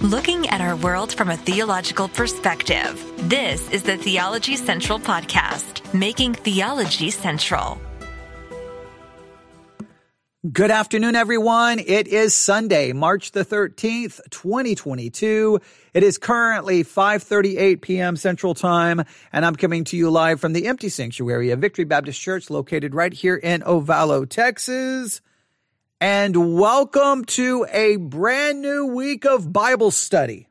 looking at our world from a theological perspective. This is the Theology Central Podcast, making theology central. Good afternoon, everyone. It is Sunday, March the 13th, 2022. It is currently 5.38 p.m. Central Time, and I'm coming to you live from the empty sanctuary of Victory Baptist Church located right here in Ovalo, Texas and welcome to a brand new week of Bible study.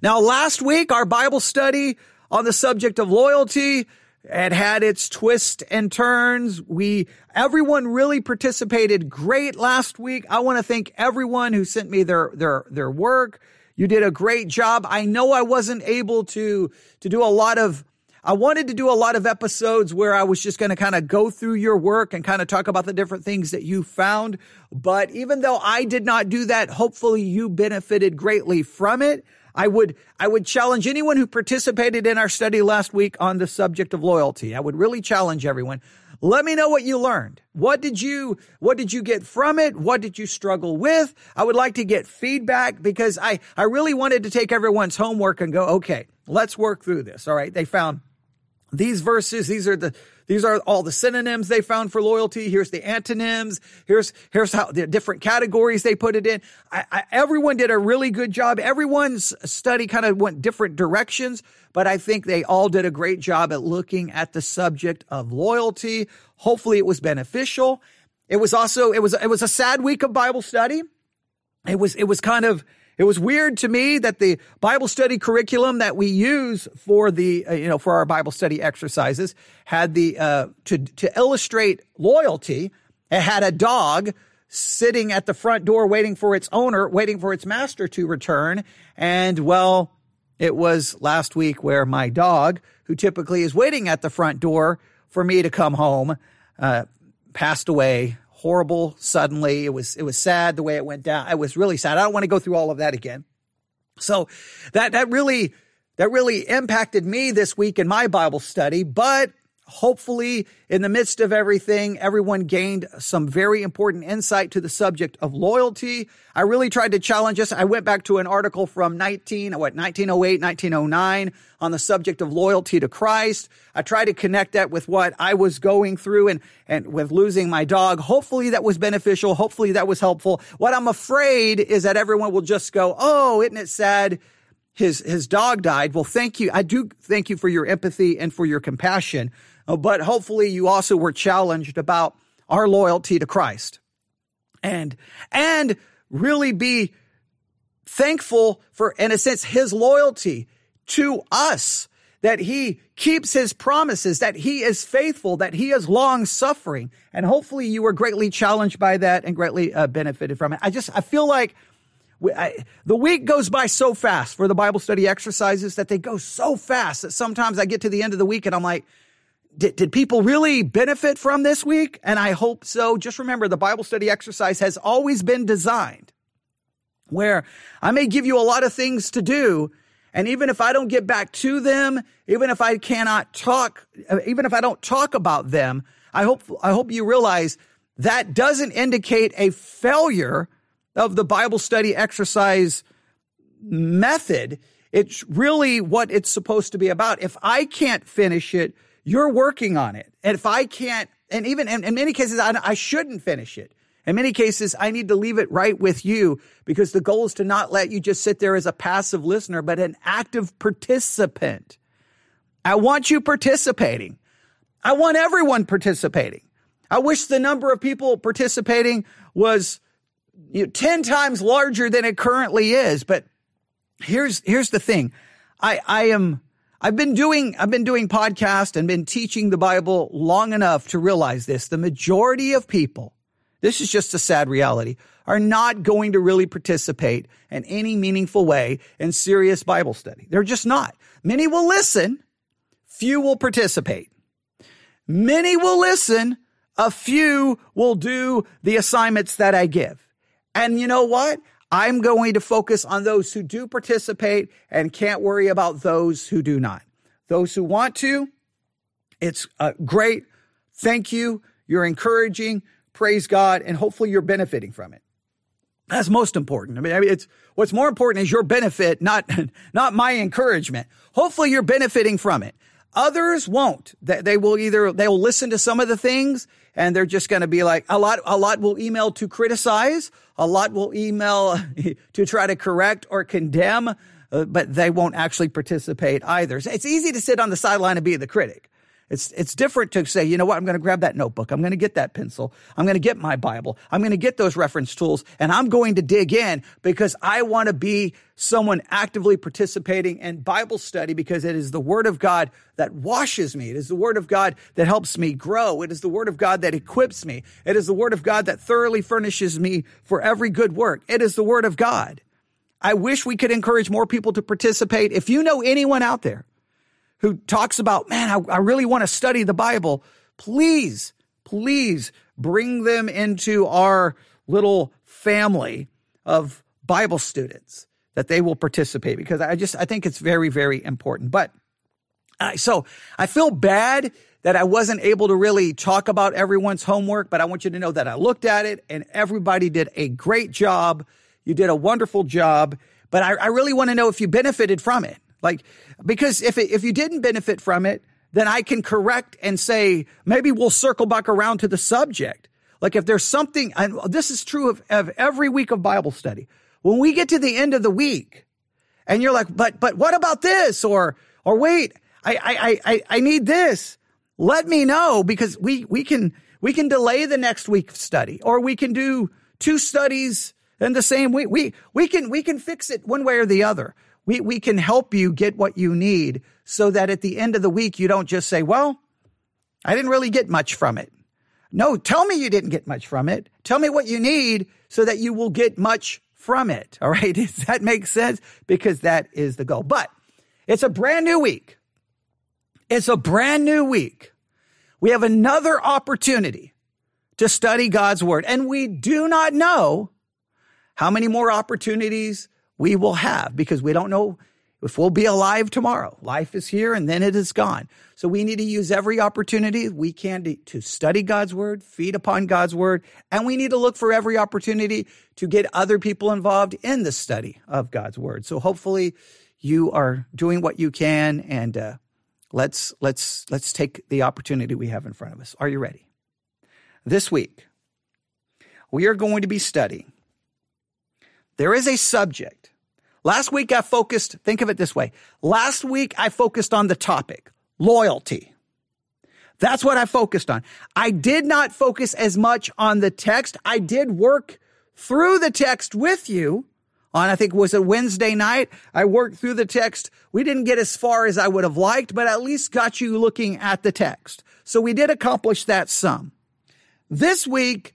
Now, last week, our Bible study on the subject of loyalty had had its twists and turns. We, everyone really participated great last week. I want to thank everyone who sent me their, their, their work. You did a great job. I know I wasn't able to, to do a lot of I wanted to do a lot of episodes where I was just going to kind of go through your work and kind of talk about the different things that you found. But even though I did not do that, hopefully you benefited greatly from it. I would, I would challenge anyone who participated in our study last week on the subject of loyalty. I would really challenge everyone. Let me know what you learned. What did you, what did you get from it? What did you struggle with? I would like to get feedback because I, I really wanted to take everyone's homework and go, okay, let's work through this. All right. They found these verses, these are the, these are all the synonyms they found for loyalty. Here's the antonyms. Here's, here's how the different categories they put it in. I, I, everyone did a really good job. Everyone's study kind of went different directions, but I think they all did a great job at looking at the subject of loyalty. Hopefully it was beneficial. It was also, it was, it was a sad week of Bible study. It was, it was kind of, it was weird to me that the Bible study curriculum that we use for the, uh, you know, for our Bible study exercises had the, uh, to, to illustrate loyalty, it had a dog sitting at the front door waiting for its owner, waiting for its master to return. And well, it was last week where my dog, who typically is waiting at the front door for me to come home, uh, passed away horrible suddenly. It was, it was sad the way it went down. It was really sad. I don't want to go through all of that again. So that, that really, that really impacted me this week in my Bible study, but hopefully in the midst of everything, everyone gained some very important insight to the subject of loyalty. I really tried to challenge us. I went back to an article from 19, what, 1908, 1909 on the subject of loyalty to Christ. I tried to connect that with what I was going through and, and with losing my dog. Hopefully that was beneficial. Hopefully that was helpful. What I'm afraid is that everyone will just go, Oh, isn't it sad? His, his dog died. Well, thank you. I do thank you for your empathy and for your compassion. Uh, but hopefully you also were challenged about our loyalty to Christ and, and really be thankful for, in a sense, his loyalty to us, that he keeps his promises, that he is faithful, that he is long suffering. And hopefully you were greatly challenged by that and greatly uh, benefited from it. I just, I feel like we, I, the week goes by so fast for the Bible study exercises that they go so fast that sometimes I get to the end of the week and I'm like, did, did people really benefit from this week? And I hope so. Just remember the Bible study exercise has always been designed where I may give you a lot of things to do. And even if I don't get back to them, even if I cannot talk, uh, even if I don't talk about them, I hope, I hope you realize that doesn't indicate a failure of the Bible study exercise method. It's really what it's supposed to be about. If I can't finish it, you're working on it. And if I can't, and even in, in many cases, I, I shouldn't finish it. In many cases, I need to leave it right with you because the goal is to not let you just sit there as a passive listener, but an active participant. I want you participating. I want everyone participating. I wish the number of people participating was you know, 10 times larger than it currently is. But here's, here's the thing. I, I am, I've been doing, I've been doing podcasts and been teaching the Bible long enough to realize this. The majority of people, this is just a sad reality, are not going to really participate in any meaningful way in serious Bible study. They're just not. Many will listen. Few will participate. Many will listen. A few will do the assignments that I give. And you know what? I'm going to focus on those who do participate and can't worry about those who do not. Those who want to, it's uh, great. Thank you. You're encouraging. Praise God. And hopefully you're benefiting from it. That's most important. I mean, I mean, it's what's more important is your benefit, not not my encouragement. Hopefully, you're benefiting from it. Others won't. They, they will either they will listen to some of the things and they're just going to be like a lot. A lot will email to criticize. A lot will email to try to correct or condemn, uh, but they won't actually participate either. It's easy to sit on the sideline and be the critic. It's, it's different to say, you know what? I'm going to grab that notebook. I'm going to get that pencil. I'm going to get my Bible. I'm going to get those reference tools and I'm going to dig in because I want to be someone actively participating in Bible study because it is the word of God that washes me. It is the word of God that helps me grow. It is the word of God that equips me. It is the word of God that thoroughly furnishes me for every good work. It is the word of God. I wish we could encourage more people to participate. If you know anyone out there who talks about, man, I, I really want to study the Bible, please, please bring them into our little family of Bible students that they will participate because I just, I think it's very, very important. But uh, so I feel bad that I wasn't able to really talk about everyone's homework, but I want you to know that I looked at it and everybody did a great job. You did a wonderful job, but I, I really want to know if you benefited from it. Like, because if it, if you didn't benefit from it, then I can correct and say, maybe we'll circle back around to the subject. Like if there's something, and this is true of, of every week of Bible study. When we get to the end of the week and you're like, but, but what about this? Or, or wait, I, I, I, I need this. Let me know because we, we can, we can delay the next week's study or we can do two studies in the same week. We, we can, we can fix it one way or the other we, we can help you get what you need so that at the end of the week, you don't just say, well, I didn't really get much from it. No, tell me you didn't get much from it. Tell me what you need so that you will get much from it. All right. Does that make sense? Because that is the goal. But it's a brand new week. It's a brand new week. We have another opportunity to study God's word and we do not know how many more opportunities we will have because we don't know if we'll be alive tomorrow. Life is here and then it is gone. So we need to use every opportunity we can to, to, study God's word, feed upon God's word, and we need to look for every opportunity to get other people involved in the study of God's word. So hopefully you are doing what you can and uh, let's let's let's take the opportunity we have in front of us. Are you ready? This week we are going to be studying there is a subject Last week I focused, think of it this way. Last week I focused on the topic, loyalty. That's what I focused on. I did not focus as much on the text. I did work through the text with you on, I think was a Wednesday night. I worked through the text. We didn't get as far as I would have liked, but at least got you looking at the text. So we did accomplish that some. This week,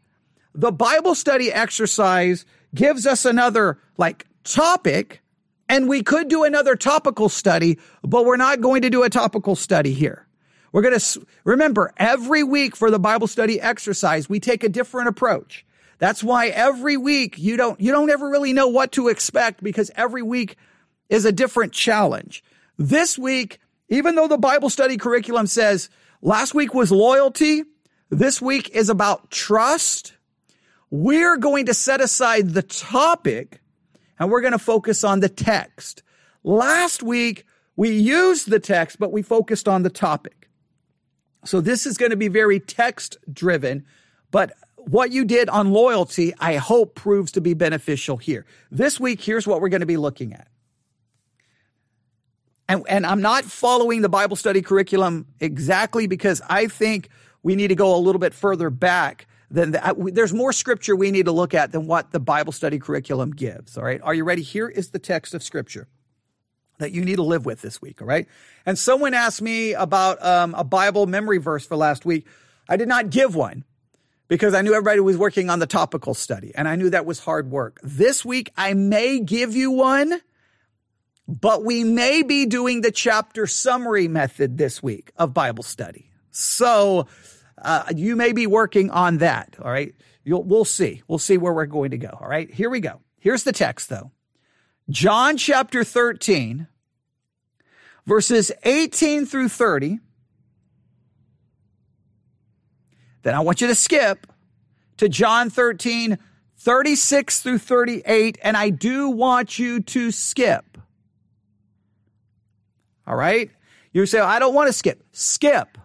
the Bible study exercise gives us another like topic, and we could do another topical study, but we're not going to do a topical study here. We're going to remember every week for the Bible study exercise, we take a different approach. That's why every week you don't, you don't ever really know what to expect because every week is a different challenge. This week, even though the Bible study curriculum says last week was loyalty, this week is about trust. We're going to set aside the topic and we're going to focus on the text. Last week, we used the text, but we focused on the topic. So this is going to be very text driven, but what you did on loyalty, I hope proves to be beneficial here. This week, here's what we're going to be looking at. And, and I'm not following the Bible study curriculum exactly because I think we need to go a little bit further back uh, there's more scripture we need to look at than what the Bible study curriculum gives. All right. Are you ready? Here is the text of scripture that you need to live with this week. All right. And someone asked me about um, a Bible memory verse for last week. I did not give one because I knew everybody was working on the topical study and I knew that was hard work. This week, I may give you one, but we may be doing the chapter summary method this week of Bible study. So, uh, you may be working on that. All right. You'll, we'll see. We'll see where we're going to go. All right. Here we go. Here's the text though. John chapter 13, verses 18 through 30. Then I want you to skip to John 13, 36 through 38, and I do want you to skip. All right? You say, I don't want to skip. Skip.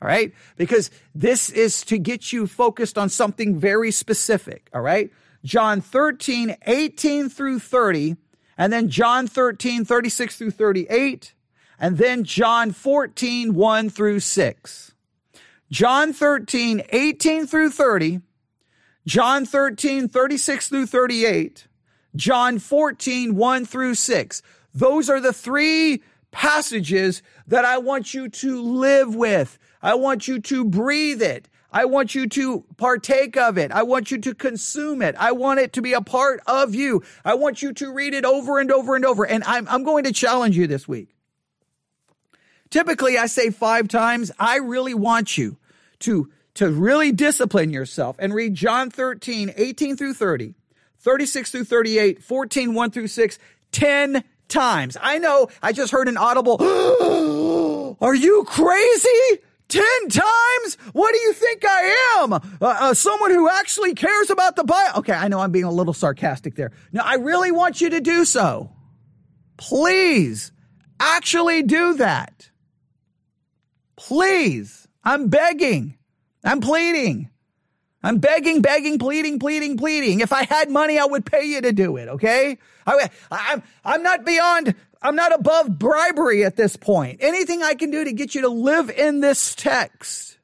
All right? Because this is to get you focused on something very specific. All right? John 13, 18 through 30, and then John 13, 36 through 38, and then John 14, 1 through 6. John 13, 18 through 30, John 13, 36 through 38, John 14, 1 through 6. Those are the three passages that I want you to live with. I want you to breathe it. I want you to partake of it. I want you to consume it. I want it to be a part of you. I want you to read it over and over and over. And I'm, I'm going to challenge you this week. Typically, I say five times. I really want you to, to really discipline yourself and read John 13, 18 through 30, 36 through 38, 14, 1 through 6, 10 times. I know I just heard an audible, are you crazy? 10 times? What do you think I am? Uh, uh, someone who actually cares about the Bible. Okay, I know I'm being a little sarcastic there. Now, I really want you to do so. Please, actually do that. Please. I'm begging. I'm pleading. I'm begging, begging, pleading, pleading, pleading. If I had money, I would pay you to do it. Okay. I, I'm, I'm not beyond, I'm not above bribery at this point. Anything I can do to get you to live in this text.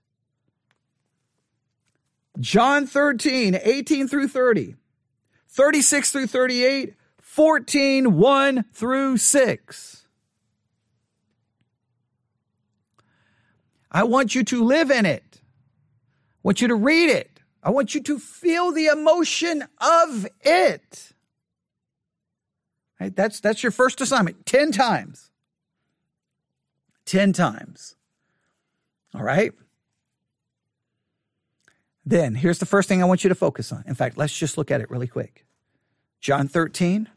John 13, 18 through 30, 36 through 38, 14, 1 through 6. I want you to live in it. I want you to read it. I want you to feel the emotion of it. Right? That's, that's your first assignment 10 times. 10 times. All right? Then here's the first thing I want you to focus on. In fact, let's just look at it really quick. John 13,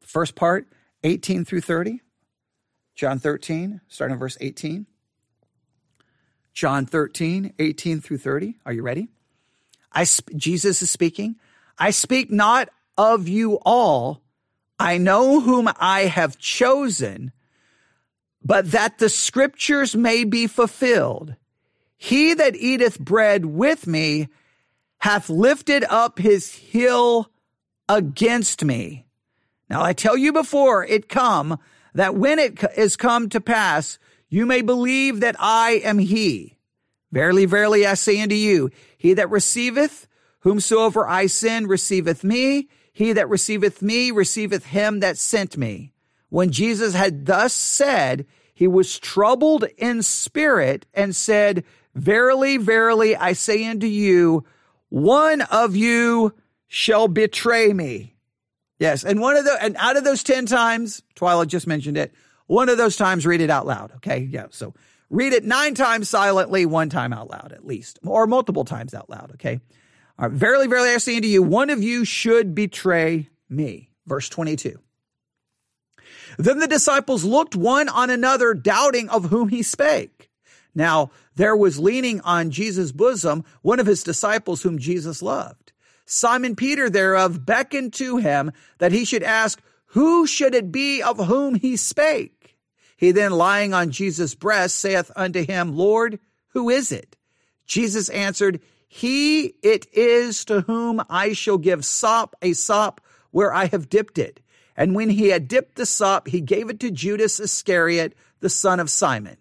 first part, 18 through 30. John 13, starting in verse 18. John 13, 18 through 30. Are you ready? I, Jesus is speaking. I speak not of you all. I know whom I have chosen, but that the scriptures may be fulfilled. He that eateth bread with me hath lifted up his heel against me. Now I tell you before it come that when it is come to pass, you may believe that I am he. Verily, verily, I say unto you, he that receiveth whomsoever I send receiveth me. He that receiveth me receiveth him that sent me. When Jesus had thus said, he was troubled in spirit and said, Verily, verily, I say unto you, one of you shall betray me. Yes, and one of the and out of those ten times, Twyla just mentioned it. One of those times, read it out loud. Okay, yeah. So Read it nine times silently, one time out loud at least, or multiple times out loud. Okay. Verily, verily, I say unto you, one of you should betray me. Verse 22. Then the disciples looked one on another, doubting of whom he spake. Now, there was leaning on Jesus' bosom one of his disciples whom Jesus loved. Simon Peter thereof beckoned to him that he should ask, Who should it be of whom he spake? He then lying on Jesus' breast saith unto him, Lord, who is it? Jesus answered, He it is to whom I shall give sop, a sop where I have dipped it. And when he had dipped the sop, he gave it to Judas Iscariot, the son of Simon.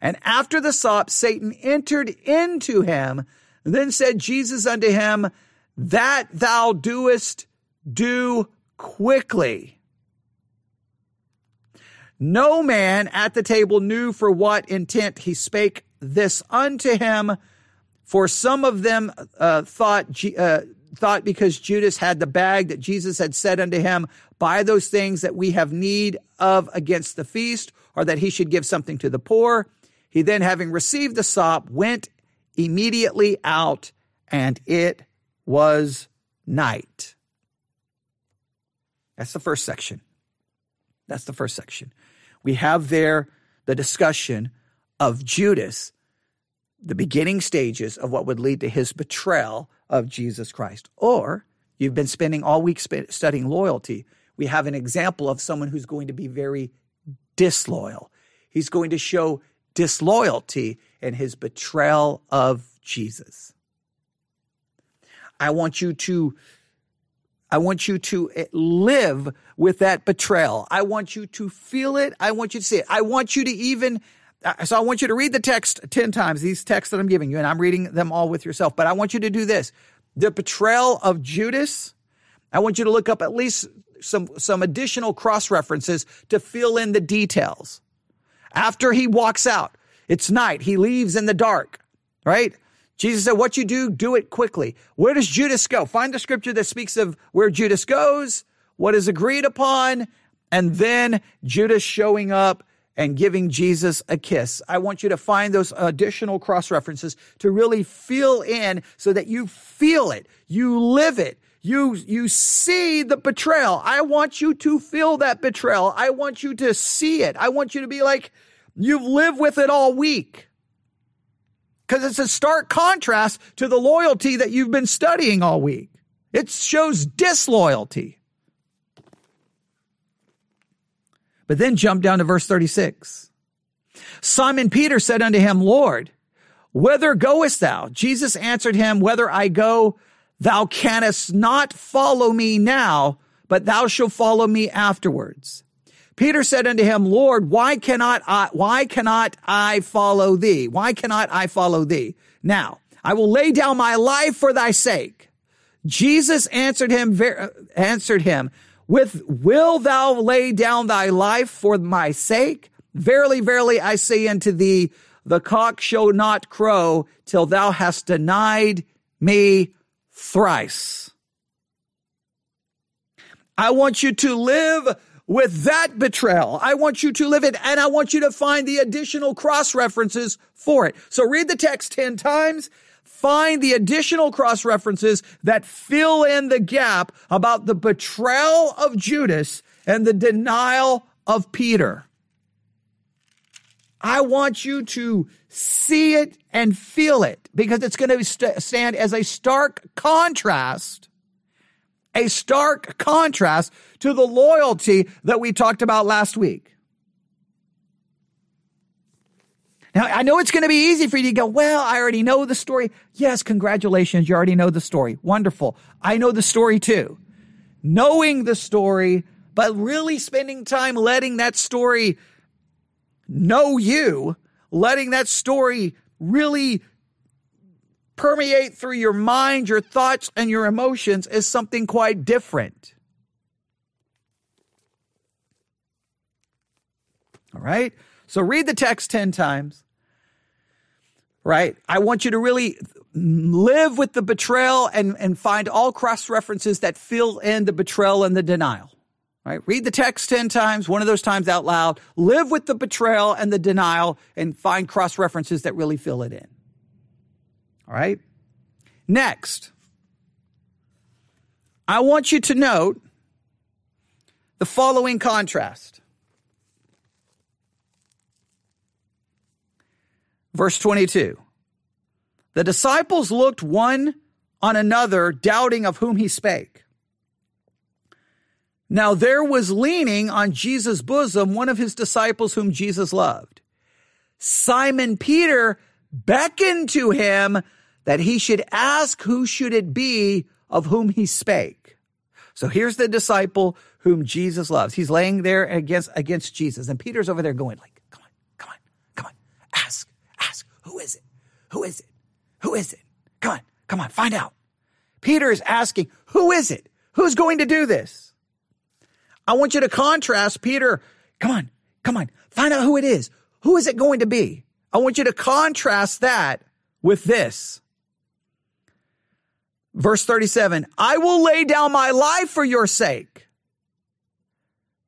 And after the sop, Satan entered into him. Then said Jesus unto him, That thou doest, do quickly. No man at the table knew for what intent he spake this unto him. For some of them uh, thought uh, thought because Judas had the bag that Jesus had said unto him, "Buy those things that we have need of against the feast, or that he should give something to the poor." He then, having received the sop, went immediately out, and it was night. That's the first section. That's the first section we have there the discussion of Judas, the beginning stages of what would lead to his betrayal of Jesus Christ. Or you've been spending all week studying loyalty, we have an example of someone who's going to be very disloyal. He's going to show disloyalty in his betrayal of Jesus. I want you to I want you to eh, live with that betrayal. I want you to feel it. I want you to see it. I want you to even so I want you to read the text 10 times, these texts that I'm giving you, and I'm reading them all with yourself. But I want you to do this. The betrayal of Judas, I want you to look up at least some, some additional cross references to fill in the details. After he walks out, it's night. He leaves in the dark, right? Jesus said, what you do, do it quickly. Where does Judas go? Find the scripture that speaks of where Judas goes, what is agreed upon, and then Judas showing up and giving Jesus a kiss. I want you to find those additional cross references to really feel in so that you feel it, you live it, you, you see the betrayal. I want you to feel that betrayal. I want you to see it. I want you to be like, you've lived with it all week. Because it's a stark contrast to the loyalty that you've been studying all week. It shows disloyalty. But then jump down to verse 36. Simon Peter said unto him, Lord, whither goest thou? Jesus answered him, Whether I go, Thou canst not follow me now, but thou shalt follow me afterwards. Peter said unto him, Lord, why cannot I, why cannot I follow thee? Why cannot I follow thee? Now, I will lay down my life for thy sake. Jesus answered him, answered him, with, will thou lay down thy life for my sake? Verily, verily, I say unto thee, the cock shall not crow till thou hast denied me thrice. I want you to live with that betrayal. I want you to live it and I want you to find the additional cross references for it. So read the text 10 times. Find the additional cross references that fill in the gap about the betrayal of Judas and the denial of Peter. I want you to see it and feel it because it's going to st- stand as a stark contrast, a stark contrast to the loyalty that we talked about last week. Now, I know it's going to be easy for you to go, well, I already know the story. Yes, congratulations. You already know the story. Wonderful. I know the story too. Knowing the story, but really spending time letting that story know you, letting that story really permeate through your mind, your thoughts, and your emotions is something quite different. All right? So read the text 10 times. Right? I want you to really live with the betrayal and, and find all cross references that fill in the betrayal and the denial. Right? Read the text 10 times, one of those times out loud. Live with the betrayal and the denial and find cross references that really fill it in. All right? Next, I want you to note the following contrast. Verse 22. The disciples looked one on another, doubting of whom he spake. Now there was leaning on Jesus' bosom one of his disciples whom Jesus loved. Simon Peter beckoned to him that he should ask who should it be of whom he spake. So here's the disciple whom Jesus loves. He's laying there against, against Jesus and Peter's over there going like, come on, come on, come on, ask, ask, who is it? Who is it? Who is it? Come on, come on, find out. Peter is asking, who is it? Who's going to do this? I want you to contrast Peter. Come on, come on, find out who it is. Who is it going to be? I want you to contrast that with this. Verse 37 I will lay down my life for your sake.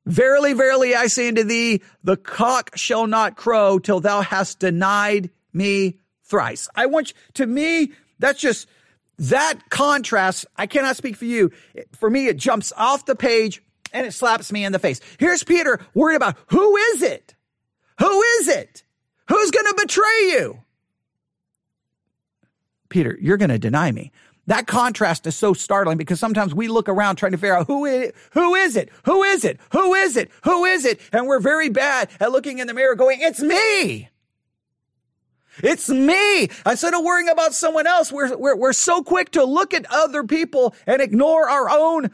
Verily, verily, I say unto thee, the cock shall not crow till thou hast denied me thrice. I want you, to me, that's just, that contrast, I cannot speak for you. For me, it jumps off the page and it slaps me in the face. Here's Peter worried about who is it? Who is it? Who's going to betray you? Peter, you're going to deny me. That contrast is so startling because sometimes we look around trying to figure out who is, who is it? Who is it? Who is it? Who is it? And we're very bad at looking in the mirror going, it's me. It's me. Instead of worrying about someone else, we're, we're, we're so quick to look at other people and ignore our own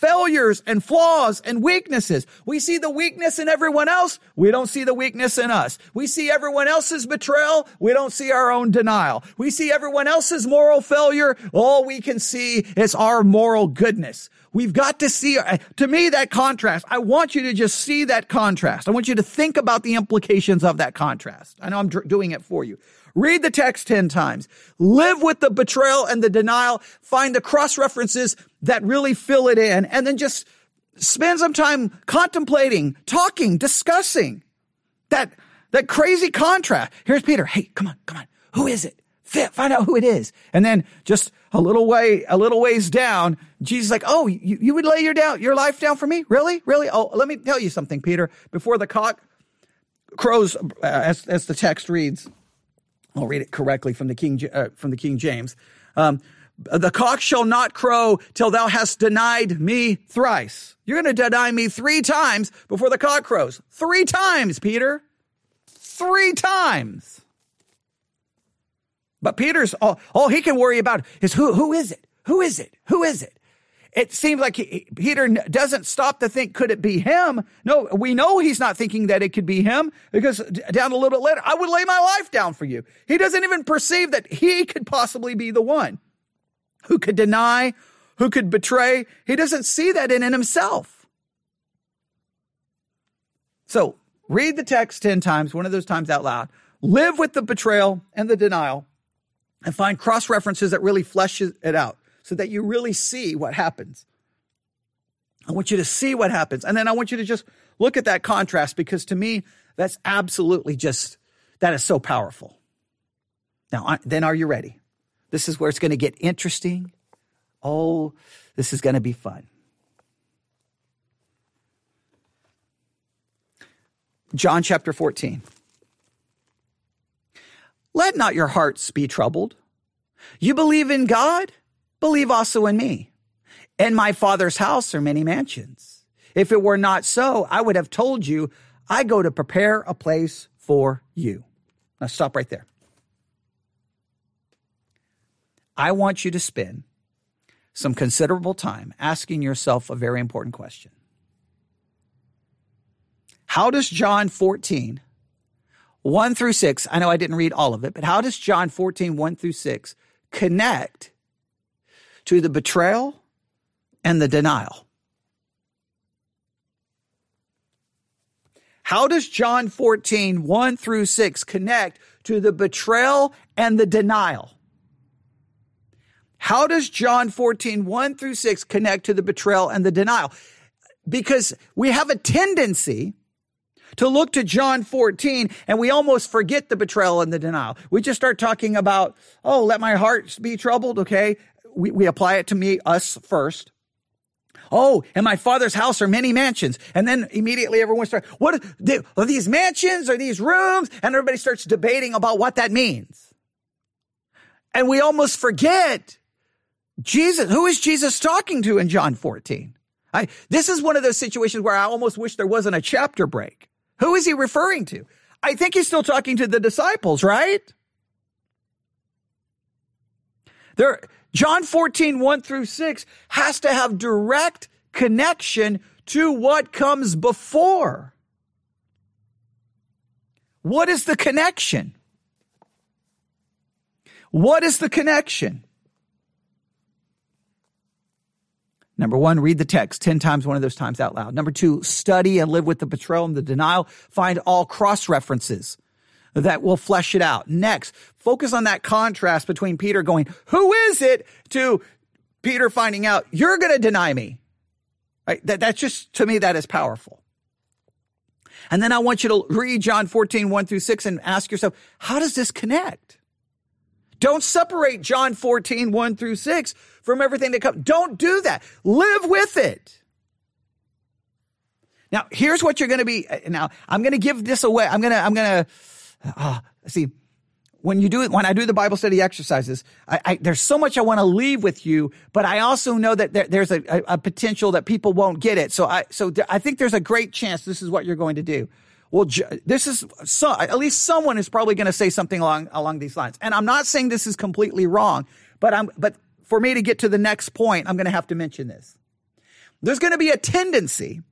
failures and flaws and weaknesses. We see the weakness in everyone else. We don't see the weakness in us. We see everyone else's betrayal. We don't see our own denial. We see everyone else's moral failure. All we can see is our moral goodness. We've got to see, uh, to me, that contrast. I want you to just see that contrast. I want you to think about the implications of that contrast. I know I'm doing it for you. Read the text 10 times. Live with the betrayal and the denial. Find the cross references that really fill it in and then just spend some time contemplating, talking, discussing that, that crazy contrast. Here's Peter. Hey, come on, come on. Who is it? Find out who it is. And then just a little way, a little ways down, Jesus like, oh, you, you would lay your down, your life down for me? Really? Really? Oh, let me tell you something, Peter. Before the cock crows, uh, as, as the text reads, I'll read it correctly from the King, uh, from the King James. Um, the cock shall not crow till thou hast denied me thrice. You're going to deny me three times before the cock crows. Three times, Peter. Three times. But Peter's all, all he can worry about is who, who is it? Who is it? Who is it? It seems like he, Peter doesn't stop to think, could it be him? No, we know he's not thinking that it could be him because down a little bit later, I would lay my life down for you. He doesn't even perceive that he could possibly be the one who could deny, who could betray. He doesn't see that in, in himself. So read the text 10 times, one of those times out loud. Live with the betrayal and the denial and find cross references that really flesh it out so that you really see what happens. I want you to see what happens. And then I want you to just look at that contrast because to me, that's absolutely just, that is so powerful. Now, then are you ready? This is where it's going to get interesting. Oh, this is going to be fun. John chapter 14. Let not your hearts be troubled. You believe in God? believe also in me. In my father's house are many mansions. If it were not so, I would have told you, I go to prepare a place for you. Now stop right there. I want you to spend some considerable time asking yourself a very important question. How does John 14, 1 through 6, I know I didn't read all of it, but how does John 14, 1 through 6 connect to the betrayal and the denial. How does John 14, 1 through 6 connect to the betrayal and the denial? How does John 14, 1 through 6 connect to the betrayal and the denial? Because we have a tendency to look to John 14 and we almost forget the betrayal and the denial. We just start talking about, oh, let my heart be troubled. Okay we, we apply it to me, us first. Oh, in my father's house are many mansions. And then immediately everyone starts, what are these mansions? Are these rooms? And everybody starts debating about what that means. And we almost forget Jesus. Who is Jesus talking to in John 14? I, this is one of those situations where I almost wish there wasn't a chapter break. Who is he referring to? I think he's still talking to the disciples, right? There, John 14, 1 through 6 has to have direct connection to what comes before. What is the connection? What is the connection? Number one, read the text 10 times, one of those times out loud. Number two, study and live with the betrayal and the denial. Find all cross references that will flesh it out. Next, focus on that contrast between Peter going, who is it to Peter finding out you're going to deny me. Right? That, that's just, to me, that is powerful. And then I want you to read John 14, 1 through 6 and ask yourself, how does this connect? Don't separate John 14, 1 through 6 from everything that comes. Don't do that. Live with it. Now, here's what you're going to be. Now, I'm going to give this away. I'm going to, I'm going to, uh, see, when you do it, when I do the Bible study exercises, I, I, there's so much I want to leave with you, but I also know that there, there's a, a, a, potential that people won't get it. So I, so th- I think there's a great chance this is what you're going to do. Well, this is so, at least someone is probably going to say something along along these lines. And I'm not saying this is completely wrong, but I'm but for me to get to the next point, I'm going to have to mention this. There's going to be a tendency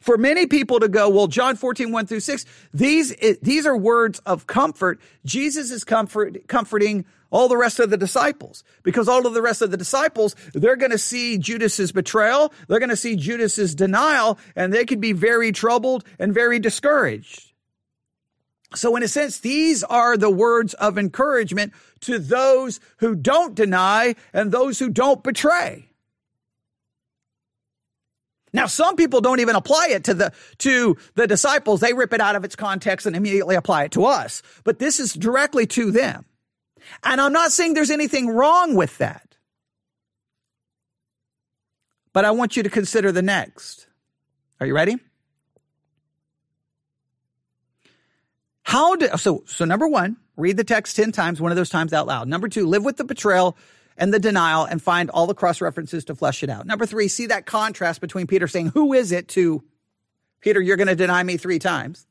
for many people to go, well, John 14, 1 through 6, these, these are words of comfort. Jesus is comfort, comforting all the rest of the disciples because all of the rest of the disciples, they're going to see Judas's betrayal. They're going to see Judas's denial and they could be very troubled and very discouraged. So in a sense, these are the words of encouragement to those who don't deny and those who don't betray. Now, some people don't even apply it to the, to the disciples. They rip it out of its context and immediately apply it to us. But this is directly to them. And I'm not saying there's anything wrong with that. But I want you to consider the next. Are you ready? How do, so, so number one, read the text 10 times, one of those times out loud. Number two, live with the betrayal and the denial and find all the cross references to flesh it out. Number three, see that contrast between Peter saying, Who is it to Peter, you're going to deny me three times.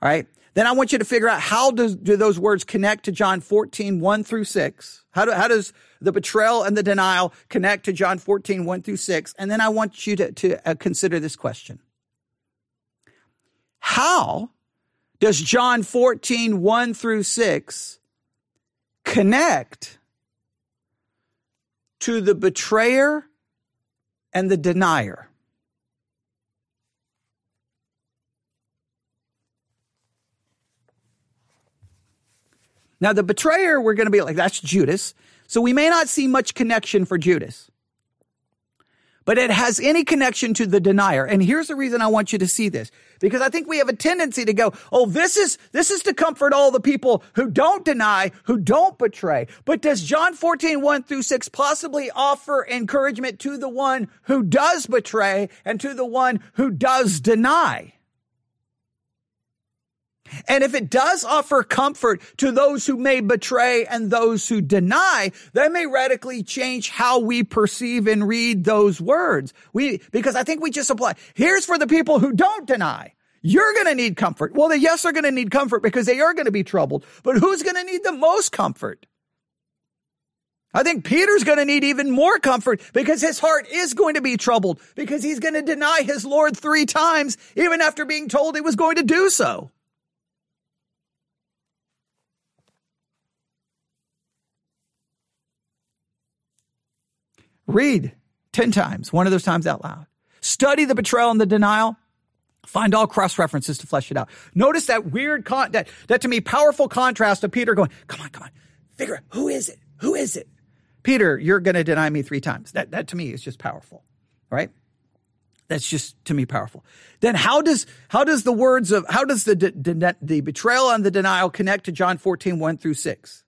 All right. Then I want you to figure out how do those words connect to John 14, 1 through 6? How, do, how does the betrayal and the denial connect to John 14, 1 through 6? And then I want you to, to uh, consider this question. How does John 14, 1 through 6 connect to the betrayer and the denier. Now, the betrayer, we're going to be like, that's Judas. So we may not see much connection for Judas but it has any connection to the denier. And here's the reason I want you to see this. Because I think we have a tendency to go, oh, this is, this is to comfort all the people who don't deny, who don't betray. But does John 14, 1 through 6 possibly offer encouragement to the one who does betray and to the one who does deny? And if it does offer comfort to those who may betray and those who deny, that may radically change how we perceive and read those words. We, because I think we just apply, here's for the people who don't deny. You're going to need comfort. Well, the yes are going to need comfort because they are going to be troubled. But who's going to need the most comfort? I think Peter's going to need even more comfort because his heart is going to be troubled because he's going to deny his Lord three times, even after being told he was going to do so. Read 10 times, one of those times out loud. Study the betrayal and the denial. Find all cross references to flesh it out. Notice that weird, con- that, that to me powerful contrast of Peter going, come on, come on, figure out who is it? Who is it? Peter, you're going to deny me three times. That, that to me is just powerful, right? That's just to me powerful. Then how does, how does the words of, how does the, the, the betrayal and the denial connect to John 14, 1 through 6?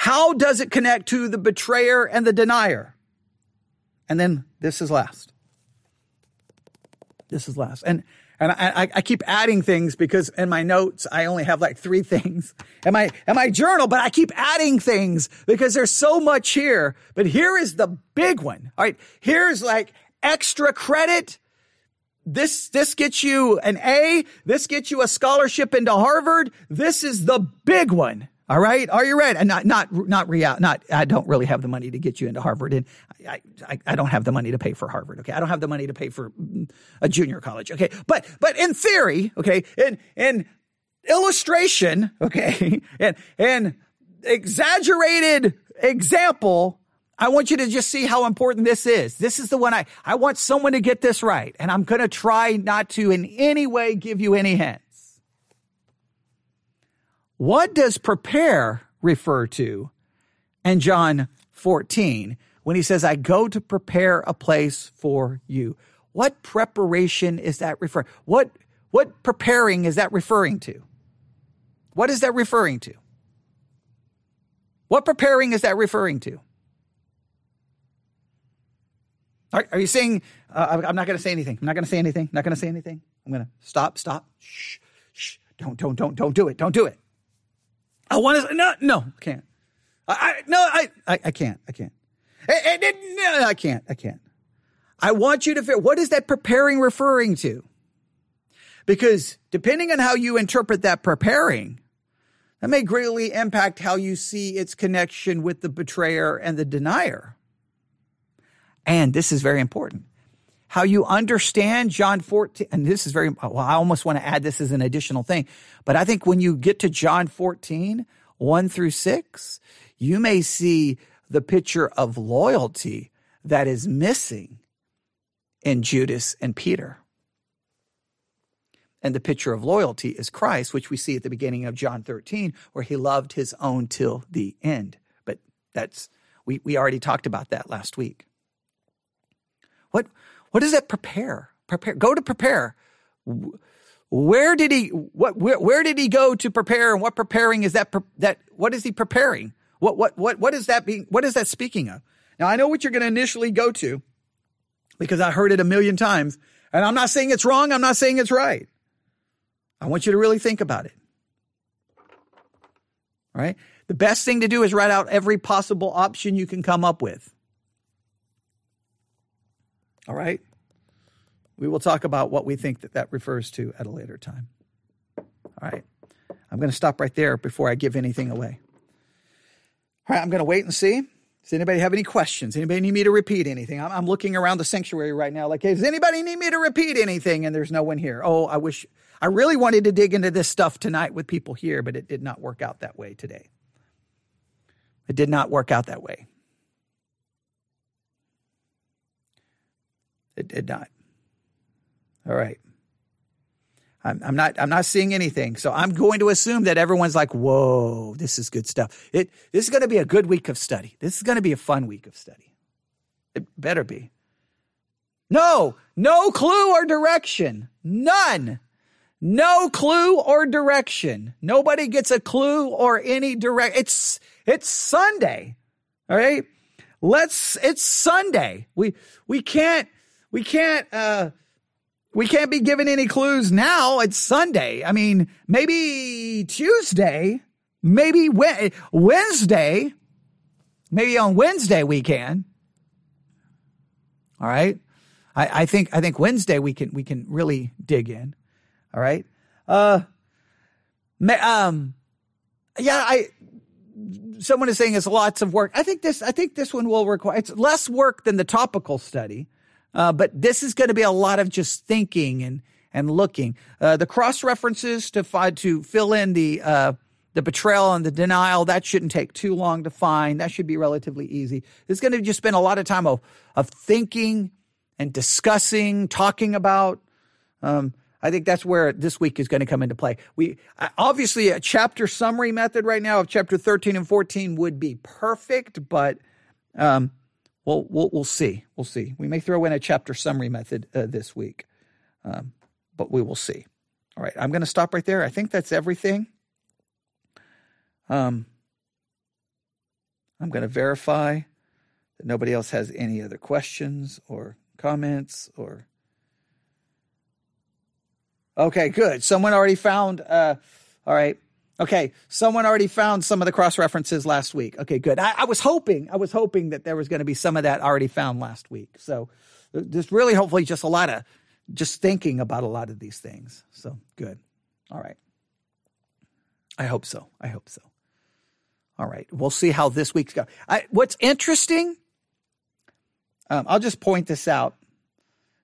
How does it connect to the betrayer and the denier? And then this is last. This is last. And and I, I, keep adding things because in my notes I only have like three things. In my in my journal, but I keep adding things because there's so much here. But here is the big one. All right. Here's like extra credit. This this gets you an A. This gets you a scholarship into Harvard. This is the big one. All right. Are you ready? And not, not, not real, not, I don't really have the money to get you into Harvard and I, I, I don't have the money to pay for Harvard. Okay. I don't have the money to pay for mm, a junior college. Okay. But, but in theory, okay, in, in illustration, okay, and, and exaggerated example, I want you to just see how important this is. This is the one I, I want someone to get this right. And I'm going to try not to in any way give you any hint. What does prepare refer to in John 14 when he says, I go to prepare a place for you? What preparation is that referring? What, what preparing is that referring to? What is that referring to? What preparing is that referring to? Are, are you saying, uh, I'm not going to say anything. I'm not going to say anything. I'm not going to say anything. I'm going to stop, stop. Shh, shh. Don't, don't, don't, don't do it. Don't do it. I want to, no, no, can't. I, I no, I, I, I can't, I can't. I, no, I can't, I can't. I want you to figure, what is that preparing referring to? Because depending on how you interpret that preparing, that may greatly impact how you see its connection with the betrayer and the denier. And this is very important. How you understand John 14, and this is very, well, I almost want to add this as an additional thing, but I think when you get to John 14, 1 through 6, you may see the picture of loyalty that is missing in Judas and Peter. And the picture of loyalty is Christ, which we see at the beginning of John 13, where he loved his own till the end. But that's, we, we already talked about that last week. What, what does that prepare? Prepare, go to prepare. Where did he, what, where, where did he go to prepare and what preparing is that, that, what is he preparing? What, what, what, what is that being, what is that speaking of? Now I know what you're going to initially go to because I heard it a million times and I'm not saying it's wrong. I'm not saying it's right. I want you to really think about it. All right. The best thing to do is write out every possible option you can come up with. All right. We will talk about what we think that that refers to at a later time. All right. I'm going to stop right there before I give anything away. All right. I'm going to wait and see. Does anybody have any questions? Anybody need me to repeat anything? I'm, I'm looking around the sanctuary right now like, hey, does anybody need me to repeat anything? And there's no one here. Oh, I wish I really wanted to dig into this stuff tonight with people here, but it did not work out that way today. It did not work out that way. It did not. All right. I'm, I'm, not. I'm not seeing anything, so I'm going to assume that everyone's like, "Whoa, this is good stuff." It. This is going to be a good week of study. This is going to be a fun week of study. It better be. No, no clue or direction. None. No clue or direction. Nobody gets a clue or any direct. It's, it's Sunday. All right. Let's, it's Sunday. We, we can't, we can't, uh, we can't be given any clues now. It's Sunday. I mean, maybe Tuesday, maybe Wednesday, maybe on Wednesday we can. All right. I, I think, I think Wednesday we can, we can really dig in. All right. Uh, um, yeah, I, someone is saying it's lots of work. I think this, I think this one will require, it's less work than the topical study. Uh, but this is going to be a lot of just thinking and, and looking. Uh, the cross references to find, to fill in the, uh, the betrayal and the denial, that shouldn't take too long to find. That should be relatively easy. It's going to just spend a lot of time of, of thinking and discussing, talking about. Um, I think that's where this week is going to come into play. We obviously a chapter summary method right now of chapter 13 and 14 would be perfect, but um, we'll, we'll, we'll see. We'll see. We may throw in a chapter summary method uh, this week, um, but we will see. All right, I'm going to stop right there. I think that's everything. Um, I'm going to verify that nobody else has any other questions or comments or Okay, good. Someone already found, uh, all right. Okay, someone already found some of the cross references last week. Okay, good. I, I was hoping, I was hoping that there was going to be some of that already found last week. So, just really, hopefully, just a lot of just thinking about a lot of these things. So, good. All right. I hope so. I hope so. All right. We'll see how this week's go. I, what's interesting, um, I'll just point this out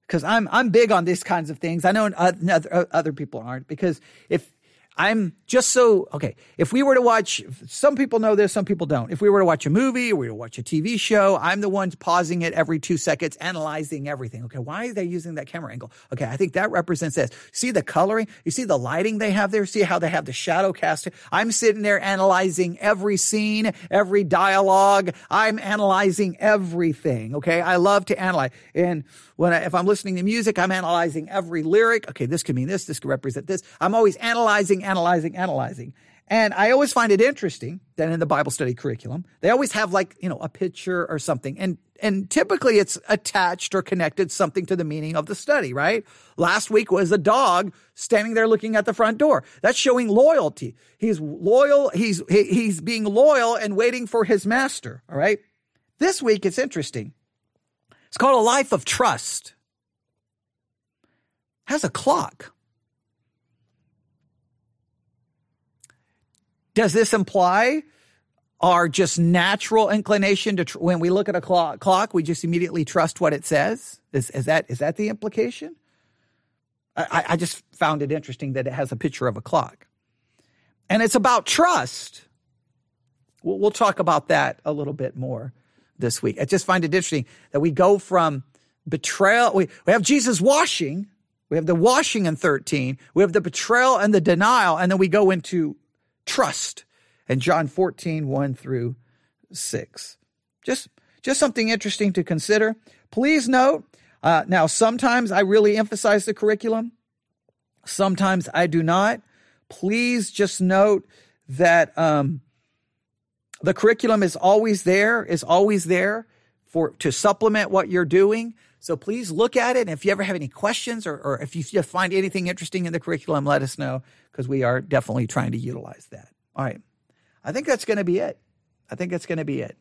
because I'm I'm big on these kinds of things. I know other other people aren't because if I'm just so okay. If we were to watch, some people know this, some people don't. If we were to watch a movie or we were to watch a TV show, I'm the ones pausing it every two seconds, analyzing everything. Okay, why are they using that camera angle? Okay, I think that represents this. See the coloring? You see the lighting they have there? See how they have the shadow casting? I'm sitting there analyzing every scene, every dialogue. I'm analyzing everything. Okay, I love to analyze. And when I, if I'm listening to music, I'm analyzing every lyric. Okay, this could mean this. This could represent this. I'm always analyzing analyzing, analyzing. And I always find it interesting that in the Bible study curriculum, they always have like, you know, a picture or something. And and typically it's attached or connected something to the meaning of the study, right? Last week was a dog standing there looking at the front door. That's showing loyalty. He's loyal, he's he, he's being loyal and waiting for his master, all right? This week it's interesting. It's called a life of trust. It has a clock. Does this imply our just natural inclination to tr- when we look at a clock, clock, we just immediately trust what it says? Is, is that is that the implication? I, I just found it interesting that it has a picture of a clock, and it's about trust. We'll, we'll talk about that a little bit more this week. I just find it interesting that we go from betrayal. We, we have Jesus washing. We have the washing in 13. We have the betrayal and the denial. And then we go into trust. And John 14, 1 through 6. Just, just something interesting to consider. Please note, uh, now sometimes I really emphasize the curriculum. Sometimes I do not. Please just note that um, the curriculum is always there, is always there for to supplement what you're doing. So please look at it. And if you ever have any questions or, or if you find anything interesting in the curriculum, let us know because we are definitely trying to utilize that. All right. I think that's going to be it. I think that's going to be it.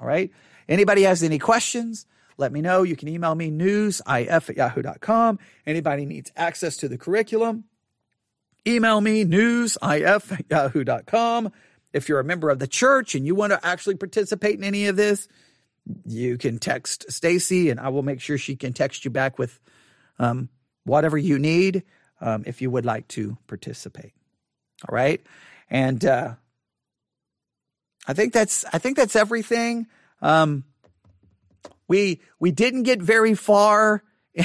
All right. Anybody has any questions? Let me know. You can email me newsif at yahoo.com. Anybody needs access to the curriculum? Email me newsif at yahoo.com. If you're a member of the church and you want to actually participate in any of this, you can text Stacy and I will make sure she can text you back with um, whatever you need um, if you would like to participate. All right. And uh, I think that's I think that's everything. Um, we we didn't get very far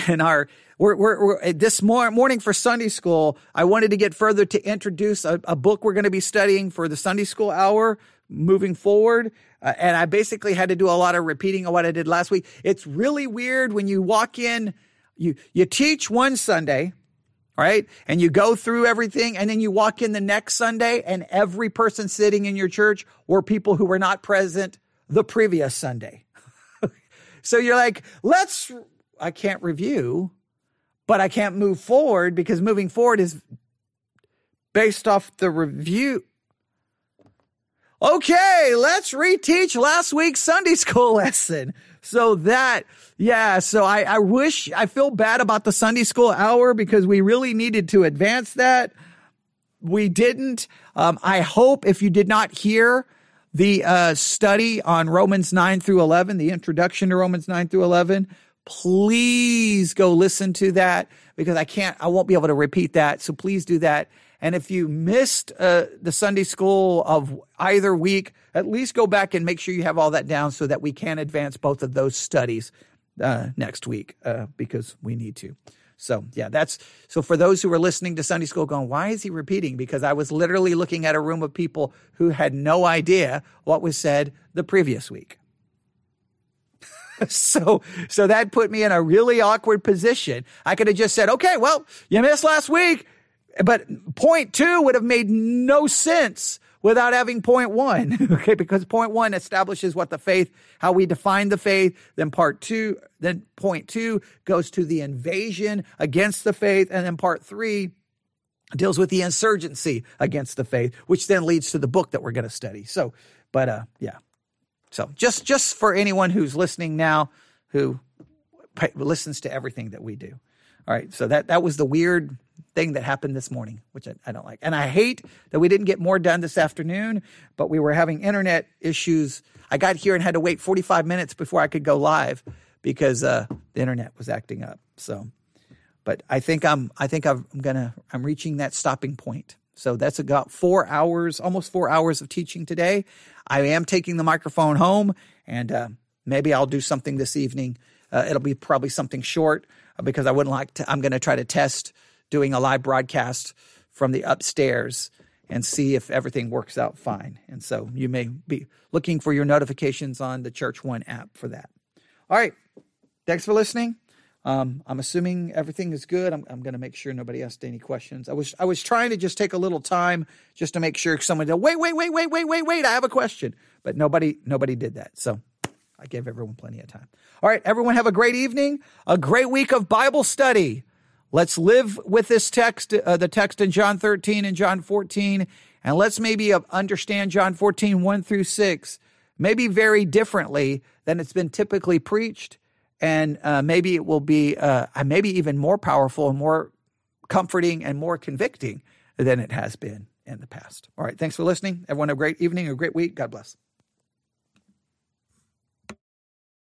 in our we're, we're, we're, this morning for Sunday school. I wanted to get further to introduce a, a book we're going to be studying for the Sunday school hour moving forward. Uh, and I basically had to do a lot of repeating of what I did last week. It's really weird when you walk in, you, you teach one Sunday, right? And you go through everything and then you walk in the next Sunday and every person sitting in your church were people who were not present the previous Sunday. so you're like, let's, I can't review, but I can't move forward because moving forward is based off the review okay, let's reteach last week's Sunday school lesson. So that, yeah, so I, I wish, I feel bad about the Sunday school hour because we really needed to advance that. We didn't. Um, I hope if you did not hear the uh, study on Romans 9 through 11, the introduction to Romans 9 through 11, please go listen to that because I can't, I won't be able to repeat that. So please do that. And if you missed uh, the Sunday school of either week, at least go back and make sure you have all that down so that we can advance both of those studies uh, next week uh, because we need to. So yeah, that's so for those who are listening to Sunday school going, why is he repeating? Because I was literally looking at a room of people who had no idea what was said the previous week. so so that put me in a really awkward position. I could have just said, okay, well, you missed last week. But point two would have made no sense without having point one. okay. Because point one establishes what the faith, how we define the faith. Then part two, then point two goes to the invasion against the faith. And then part three deals with the insurgency against the faith, which then leads to the book that we're going to study. So, but, uh, yeah. So just, just for anyone who's listening now, who listens to everything that we do. All right. So that, that was the weird thing that happened this morning, which I, I, don't like. And I hate that we didn't get more done this afternoon, but we were having internet issues. I got here and had to wait 45 minutes before I could go live because uh, the internet was acting up. So, but I think I'm, I think I'm gonna, I'm reaching that stopping point. So that's about four hours, almost four hours of teaching today. I am taking the microphone home and uh, maybe I'll do something this evening. Uh, it'll be probably something short uh, because I wouldn't like to, I'm going to try to test doing a live broadcast from the upstairs and see if everything works out fine. And so you may be looking for your notifications on the Church One app for that. All right. Thanks for listening. Um, I'm assuming everything is good. I'm, I'm going to make sure nobody asked any questions. I was I was trying to just take a little time just to make sure someone did. Wait, wait, wait, wait, wait, wait, wait. I have a question, but nobody nobody did that. So I gave everyone plenty of time. All right, everyone have a great evening, a great week of Bible study. Let's live with this text, uh, the text in John 13 and John 14, and let's maybe understand John 14, 1 through 6, maybe very differently than it's been typically preached and uh, maybe it will be uh, maybe even more powerful and more comforting and more convicting than it has been in the past. All right, thanks for listening. Everyone have a great evening, a great week. God bless.